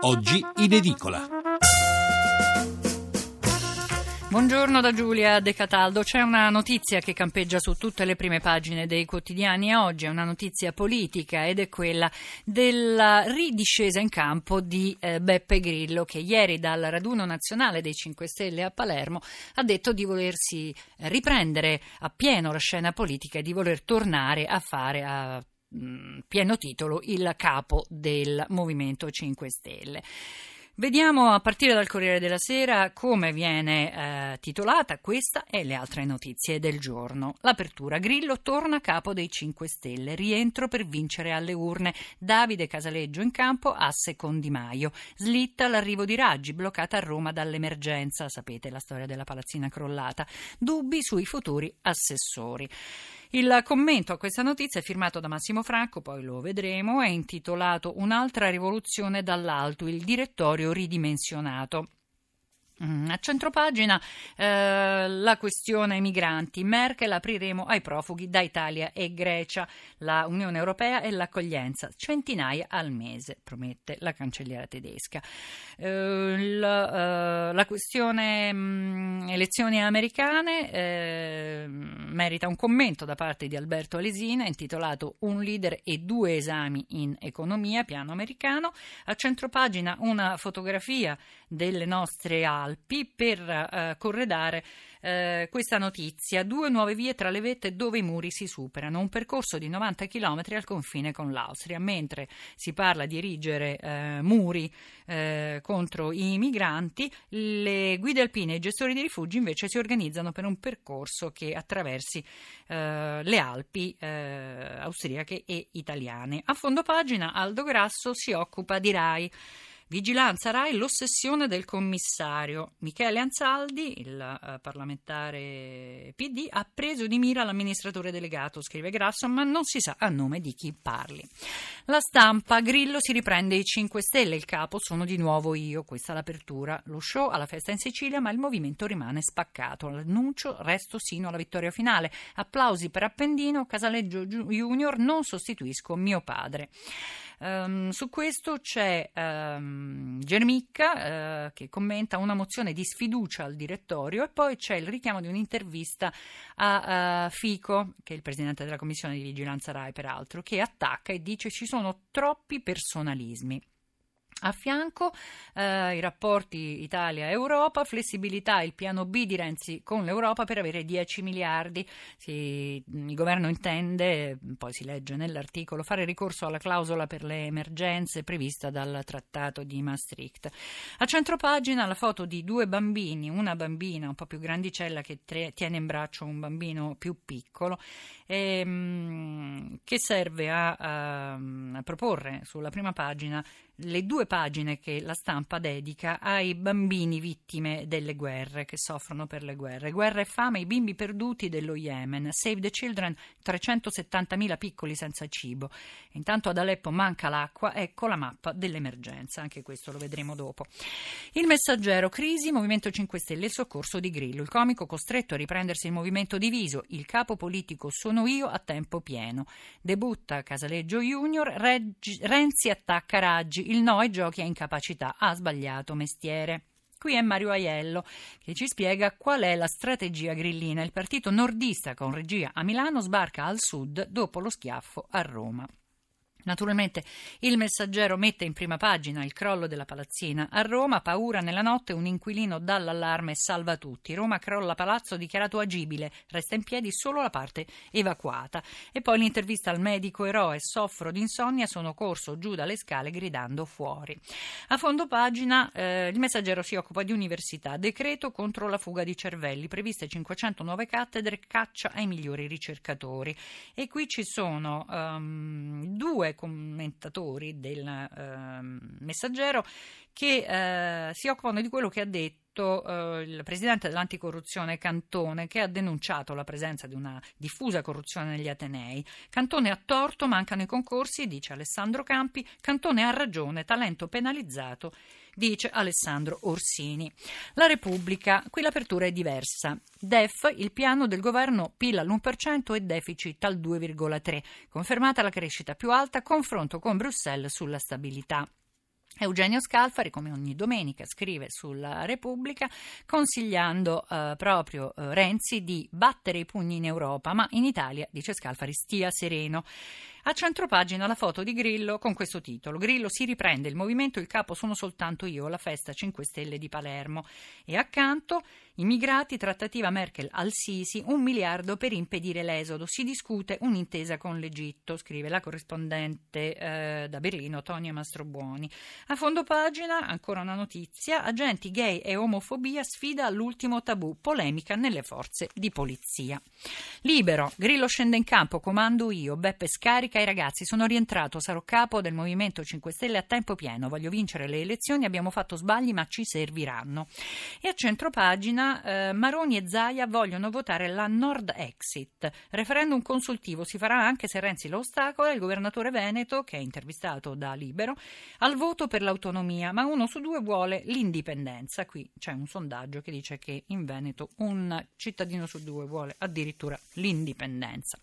Oggi in edicola. Buongiorno da Giulia De Cataldo. C'è una notizia che campeggia su tutte le prime pagine dei quotidiani oggi, è una notizia politica ed è quella della ridiscesa in campo di eh, Beppe Grillo che ieri dal raduno nazionale dei 5 Stelle a Palermo ha detto di volersi riprendere a pieno la scena politica e di voler tornare a fare a mm, pieno titolo il capo del Movimento 5 Stelle. Vediamo a partire dal Corriere della Sera come viene eh, titolata questa e le altre notizie del giorno. L'apertura. Grillo torna capo dei 5 Stelle. Rientro per vincere alle urne. Davide Casaleggio in campo, asse con Di Maio. Slitta l'arrivo di Raggi, bloccata a Roma dall'emergenza. Sapete la storia della palazzina crollata. Dubbi sui futuri assessori. Il commento a questa notizia è firmato da Massimo Franco, poi lo vedremo, è intitolato Un'altra rivoluzione dall'alto, il direttorio ridimensionato. Mm, a centropagina eh, la questione migranti. Merkel apriremo ai profughi da Italia e Grecia. La Unione Europea e l'accoglienza. Centinaia al mese, promette la cancelliera tedesca. Eh, la, eh, la, questione mh, mm, elezioni americane eh, merita un commento da parte di Alberto Alesina intitolato Un leader e due esami in economia, piano americano. A centropagina una fotografia delle nostre Alpi per eh, corredare eh, questa notizia. Due nuove vie tra le vette dove i muri si superano, un percorso di 90 km al confine con l'Austria, mentre si parla di erigere eh, muri eh, contro i migranti, le guide alpine e i gestori di rifugi invece si organizzano per un percorso che attraversi eh, le Alpi eh, austriache e italiane. A fondo pagina Aldo Grasso si occupa di RAI. Vigilanza RAI, l'ossessione del commissario. Michele Anzaldi, il uh, parlamentare PD, ha preso di mira l'amministratore delegato, scrive Grasso, ma non si sa a nome di chi parli. La stampa, Grillo si riprende i 5 Stelle, il capo sono di nuovo io, questa è l'apertura. Lo show alla festa in Sicilia, ma il movimento rimane spaccato. L'annuncio, resto sino alla vittoria finale. Applausi per Appendino, Casaleggio Junior, non sostituisco mio padre. Um, su questo c'è um, Germicca uh, che commenta una mozione di sfiducia al direttorio e poi c'è il richiamo di un'intervista a uh, Fico, che è il presidente della commissione di vigilanza RAI peraltro, che attacca e dice ci sono troppi personalismi. A fianco eh, i rapporti Italia-Europa, flessibilità, il piano B di Renzi con l'Europa per avere 10 miliardi. Si, il governo intende, poi si legge nell'articolo, fare ricorso alla clausola per le emergenze prevista dal trattato di Maastricht. A centropagina la foto di due bambini, una bambina un po' più grandicella che tre, tiene in braccio un bambino più piccolo, ehm, che serve a, a, a proporre sulla prima pagina le due pagine che la stampa dedica ai bambini vittime delle guerre, che soffrono per le guerre. Guerra e fame, i bimbi perduti dello Yemen. Save the Children, 370.000 piccoli senza cibo. Intanto ad Aleppo manca l'acqua, ecco la mappa dell'emergenza, anche questo lo vedremo dopo. Il messaggero, crisi, Movimento 5 Stelle, il soccorso di Grillo. Il comico costretto a riprendersi il movimento diviso, il capo politico sono io a tempo pieno. Debutta Casaleggio Junior, Reggi, Renzi attacca Raggi, il no ai giochi a incapacità, ha sbagliato mestiere. Qui è Mario Aiello che ci spiega qual è la strategia grillina. Il partito nordista con regia a Milano sbarca al sud dopo lo schiaffo a Roma. Naturalmente il messaggero mette in prima pagina il crollo della palazzina. A Roma, paura nella notte, un inquilino dà l'allarme e salva tutti. Roma crolla palazzo dichiarato agibile, resta in piedi solo la parte evacuata. E poi l'intervista al medico eroe, soffro di insonnia, sono corso giù dalle scale gridando fuori. A fondo pagina eh, il messaggero si occupa di università, decreto contro la fuga di cervelli, previste 500 nuove cattedre, caccia ai migliori ricercatori. E qui ci sono um, due commentatori del eh, Messaggero che eh, si occupano di quello che ha detto eh, il presidente dell'anticorruzione Cantone, che ha denunciato la presenza di una diffusa corruzione negli Atenei. Cantone ha torto, mancano i concorsi, dice Alessandro Campi. Cantone ha ragione, talento penalizzato dice Alessandro Orsini. La Repubblica, qui l'apertura è diversa. DEF, il piano del governo PIL all'1% e deficit al 2,3%. Confermata la crescita più alta, confronto con Bruxelles sulla stabilità. Eugenio Scalfari, come ogni domenica, scrive sulla Repubblica consigliando eh, proprio eh, Renzi di battere i pugni in Europa, ma in Italia, dice Scalfari, stia sereno. A centropagina la foto di Grillo con questo titolo. Grillo si riprende il movimento, il capo sono soltanto io, la festa 5 Stelle di Palermo. E accanto immigrati, trattativa Merkel al Sisi, un miliardo per impedire l'esodo. Si discute un'intesa con l'Egitto, scrive la corrispondente eh, da Berlino Tonia Mastrobuoni. A fondo pagina, ancora una notizia, agenti gay e omofobia sfida all'ultimo tabù, polemica nelle forze di polizia. Libero, Grillo scende in campo, comando io, Beppe scarica ai ragazzi, sono rientrato, sarò capo del Movimento 5 Stelle a tempo pieno, voglio vincere le elezioni, abbiamo fatto sbagli ma ci serviranno. E a centropagina eh, Maroni e Zaia vogliono votare la Nord Exit, referendum consultivo, si farà anche se Renzi lo ostacola, il governatore Veneto, che è intervistato da Libero, al voto per l'autonomia, ma uno su due vuole l'indipendenza. Qui c'è un sondaggio che dice che in Veneto un cittadino su due vuole addirittura l'indipendenza.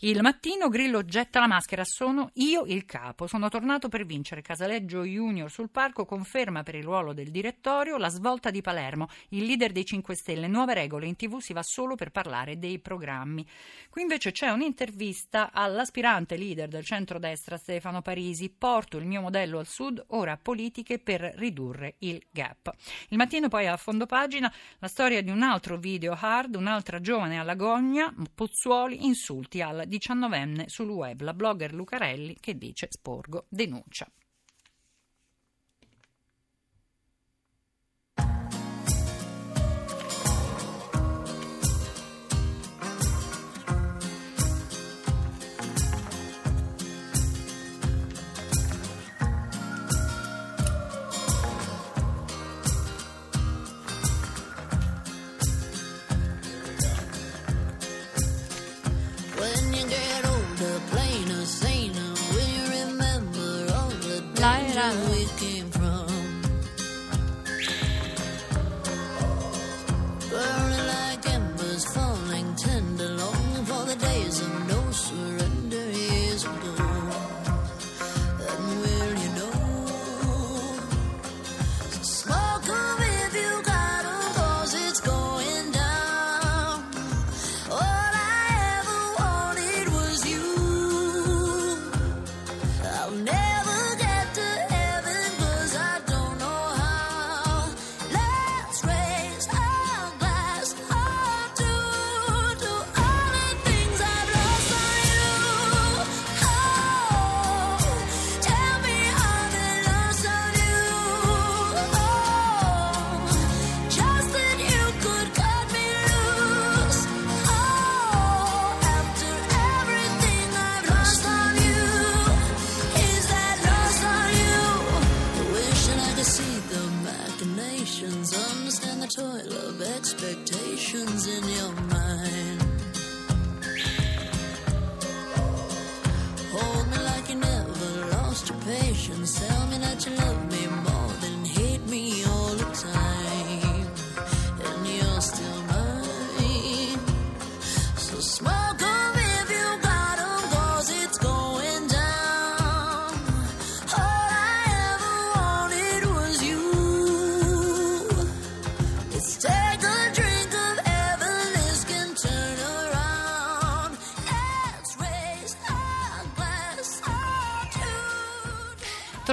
Il mattino Grillo getta Metta la maschera, sono io il capo. Sono tornato per vincere. Casaleggio Junior sul palco conferma per il ruolo del direttorio la svolta di Palermo, il leader dei 5 Stelle. Nuove regole, in tv si va solo per parlare dei programmi. Qui invece c'è un'intervista all'aspirante leader del centrodestra Stefano Parisi. Porto il mio modello al sud, ora politiche per ridurre il gap. Il mattino poi a fondo pagina la storia di un altro video hard, un'altra giovane alla gogna, Pozzuoli, insulti al 19enne sul web la blogger Lucarelli che dice sporgo denuncia. Zaira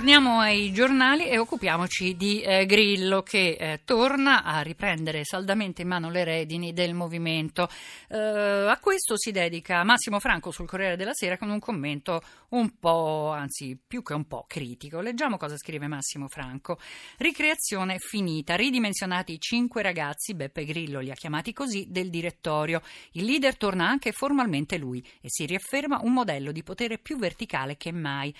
Torniamo ai giornali e occupiamoci di eh, Grillo che eh, torna a riprendere saldamente in mano le redini del movimento. Eh, a questo si dedica Massimo Franco sul Corriere della Sera con un commento un po', anzi più che un po' critico. Leggiamo cosa scrive Massimo Franco. Ricreazione finita, ridimensionati i cinque ragazzi, Beppe Grillo li ha chiamati così, del direttorio. Il leader torna anche formalmente lui e si riafferma un modello di potere più verticale che mai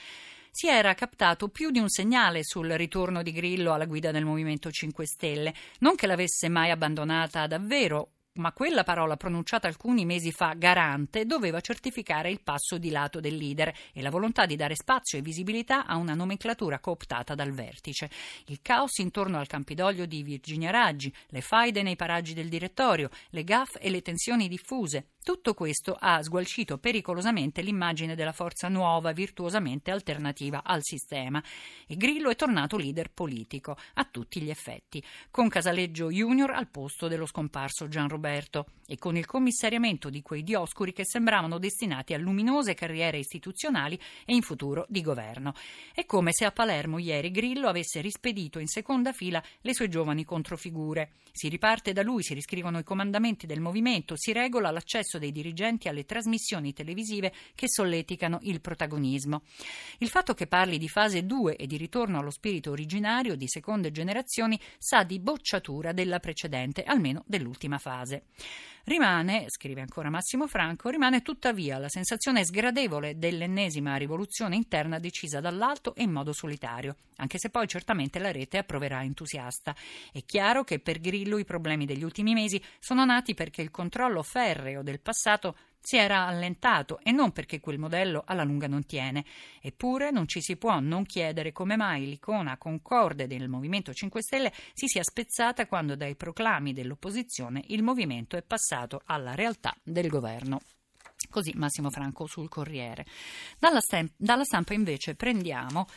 si era captato più di un segnale sul ritorno di Grillo alla guida del Movimento 5 Stelle, non che l'avesse mai abbandonata davvero, ma quella parola pronunciata alcuni mesi fa, garante, doveva certificare il passo di lato del leader e la volontà di dare spazio e visibilità a una nomenclatura cooptata dal vertice. Il caos intorno al Campidoglio di Virginia Raggi, le faide nei paraggi del direttorio, le gaffe e le tensioni diffuse, Tutto questo ha sgualcito pericolosamente l'immagine della forza nuova, virtuosamente alternativa al sistema. E Grillo è tornato leader politico, a tutti gli effetti, con Casaleggio Junior al posto dello scomparso Gian Roberto e con il commissariamento di quei dioscuri che sembravano destinati a luminose carriere istituzionali e in futuro di governo. È come se a Palermo ieri Grillo avesse rispedito in seconda fila le sue giovani controfigure. Si riparte da lui, si riscrivono i comandamenti del movimento, si regola l'accesso dei dirigenti alle trasmissioni televisive che solleticano il protagonismo. Il fatto che parli di fase 2 e di ritorno allo spirito originario di seconde generazioni sa di bocciatura della precedente, almeno dell'ultima fase. Rimane, scrive ancora Massimo Franco, rimane tuttavia la sensazione sgradevole dell'ennesima rivoluzione interna decisa dall'alto e in modo solitario, anche se poi certamente la rete approverà entusiasta. È chiaro che per Grillo i problemi degli ultimi mesi sono nati perché il controllo ferreo del passato si era allentato e non perché quel modello alla lunga non tiene. Eppure non ci si può non chiedere come mai l'icona concorde del Movimento 5 Stelle si sia spezzata quando dai proclami dell'opposizione il movimento è passato alla realtà del governo. Così Massimo Franco sul Corriere. Dalla, stampa, dalla stampa invece prendiamo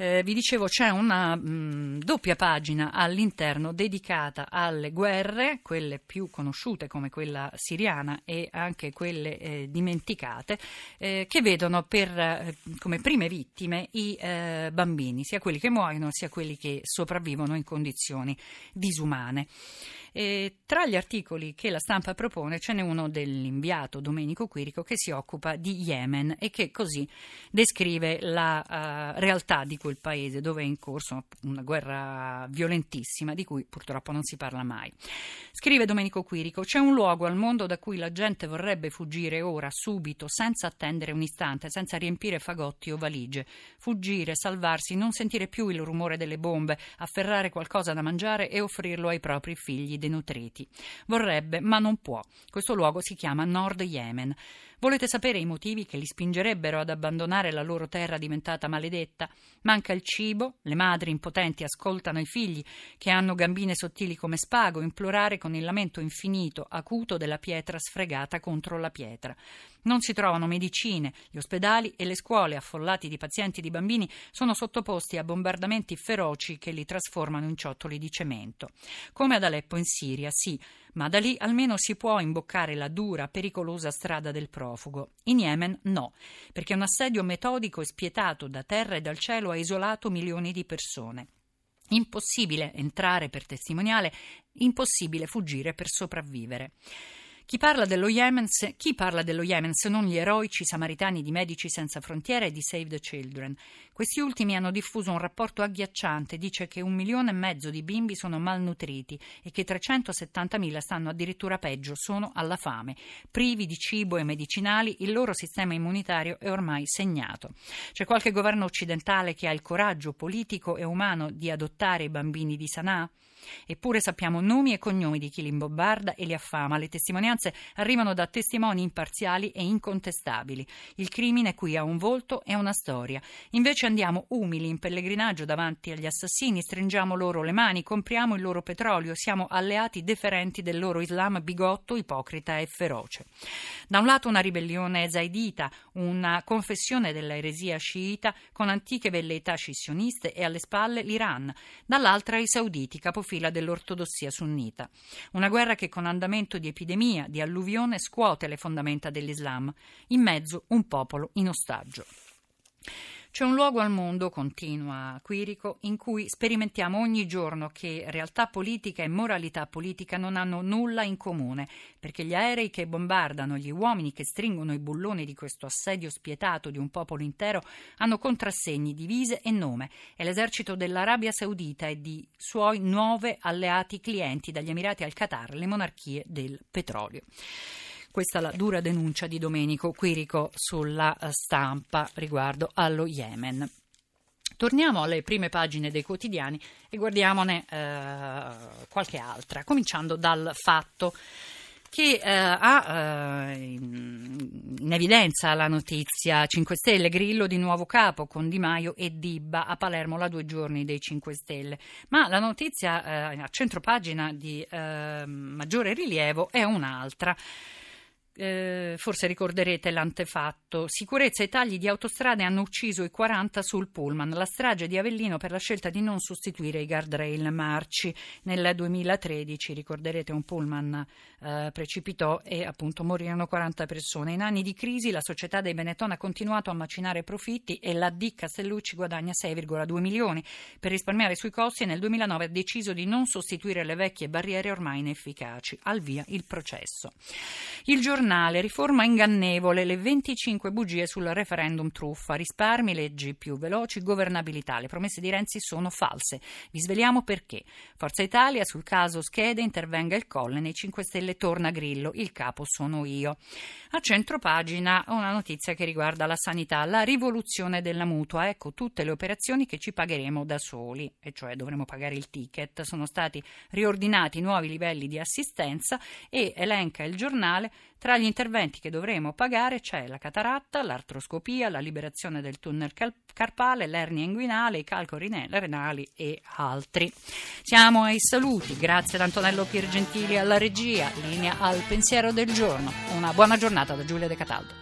eh, vi dicevo c'è una mh, mm, doppia pagina all'interno dedicata alle guerre, quelle più conosciute come quella siriana e anche quelle eh, dimenticate, eh, che vedono per, eh, come prime vittime i eh, bambini, sia quelli che muoiono sia quelli che sopravvivono in condizioni disumane. E tra gli articoli che la stampa propone ce n'è uno dell'inviato Domenico Quirico che si occupa di Yemen e che così descrive la uh, realtà di quel paese dove è in corso una guerra violentissima di cui purtroppo non si parla mai. Scrive Domenico Quirico: C'è un luogo al mondo da cui la gente vorrebbe fuggire ora, subito, senza attendere un istante, senza riempire fagotti o valigie. Fuggire, salvarsi, non sentire più il rumore delle bombe, afferrare qualcosa da mangiare e offrirlo ai propri figli denutriti. Vorrebbe, ma non può. Questo luogo si chiama Nord Yemen. Volete sapere i motivi che li spingerebbero ad abbandonare la loro terra diventata maledetta? Manca il cibo, le madri impotenti ascoltano i figli che hanno gambine sottili come spago implorare con il lamento infinito, acuto della pietra sfregata contro la pietra. Non si trovano medicine, gli ospedali e le scuole affollati di pazienti e di bambini sono sottoposti a bombardamenti feroci che li trasformano in ciottoli di cemento. Come ad Aleppo in Siria, sì, ma da lì almeno si può imboccare la dura, pericolosa strada del profugo. In Yemen no, perché un assedio metodico e spietato da terra e dal cielo ha isolato milioni di persone. Impossibile entrare per testimoniale, impossibile fuggire per sopravvivere. Chi parla, Yemen, chi parla dello Yemen se non gli eroici samaritani di Medici Senza Frontiere e di Save the Children? Questi ultimi hanno diffuso un rapporto agghiacciante, dice che un milione e mezzo di bimbi sono malnutriti e che 370.000 stanno addirittura peggio, sono alla fame. Privi di cibo e medicinali, il loro sistema immunitario è ormai segnato. C'è qualche governo occidentale che ha il coraggio politico e umano di adottare i bambini di Sana'a? Eppure sappiamo nomi e cognomi di chi li imbombarda e li affama. Le testimonianze arrivano da testimoni imparziali e incontestabili. Il crimine qui ha un volto e una storia. Invece andiamo umili in pellegrinaggio davanti agli assassini, stringiamo loro le mani, compriamo il loro petrolio, siamo alleati deferenti del loro Islam bigotto, ipocrita e feroce. Da un lato una ribellione zaidita, una confessione dell'eresia sciita con antiche velleità scissioniste e alle spalle l'Iran, dall'altra i sauditi, capofila fila dell'ortodossia sunnita. Una guerra che con andamento di epidemia, di alluvione, scuote le fondamenta dell'Islam. In mezzo un popolo in ostaggio. C'è un luogo al mondo, continua Quirico, in cui sperimentiamo ogni giorno che realtà politica e moralità politica non hanno nulla in comune, perché gli aerei che bombardano, gli uomini che stringono i bulloni di questo assedio spietato di un popolo intero hanno contrassegni, divise e nome. È l'esercito dell'Arabia Saudita e di suoi nuove alleati clienti, dagli Emirati al Qatar, le monarchie del petrolio. Questa è la dura denuncia di Domenico Quirico sulla eh, stampa riguardo allo Yemen. Torniamo alle prime pagine dei quotidiani e guardiamone eh, qualche altra, cominciando dal fatto che eh, ha eh, in evidenza la notizia 5 Stelle, Grillo di nuovo capo con Di Maio e Dibba a Palermo la due giorni dei 5 Stelle. Ma la notizia eh, a centropagina di eh, maggiore rilievo è un'altra eh, forse ricorderete l'antefatto. Sicurezza e tagli di autostrade hanno ucciso i 40 sul pullman. La strage di Avellino per la scelta di non sostituire i guardrail marci. Nel 2013, ricorderete, un pullman eh, precipitò e appunto morirono 40 persone. In anni di crisi la società dei Benetton ha continuato a macinare profitti e la D Castellucci guadagna 6,2 milioni. Per risparmiare sui costi nel 2009 ha deciso di non sostituire le vecchie barriere ormai inefficaci. Al via il processo. Il giornale giornale, riforma ingannevole, le 25 bugie sul referendum truffa, risparmi, leggi più veloci, governabilità. Le promesse di Renzi sono false. Vi sveliamo perché. Forza Italia sul caso schede intervenga il Colle, nei 5 Stelle torna Grillo, il capo sono io. A centro pagina una notizia che riguarda la sanità, la rivoluzione della mutua. Ecco tutte le operazioni che ci pagheremo da soli, e cioè dovremo pagare il ticket. Sono stati riordinati nuovi livelli di assistenza e elenca il giornale tra gli interventi che dovremo pagare c'è la cataratta, l'artroscopia, la liberazione del tunnel carpale, l'ernia inguinale, i calcoli renali e altri. Siamo ai saluti, grazie ad Antonello Piergentili alla regia, linea al pensiero del giorno. Una buona giornata da Giulia De Cataldo.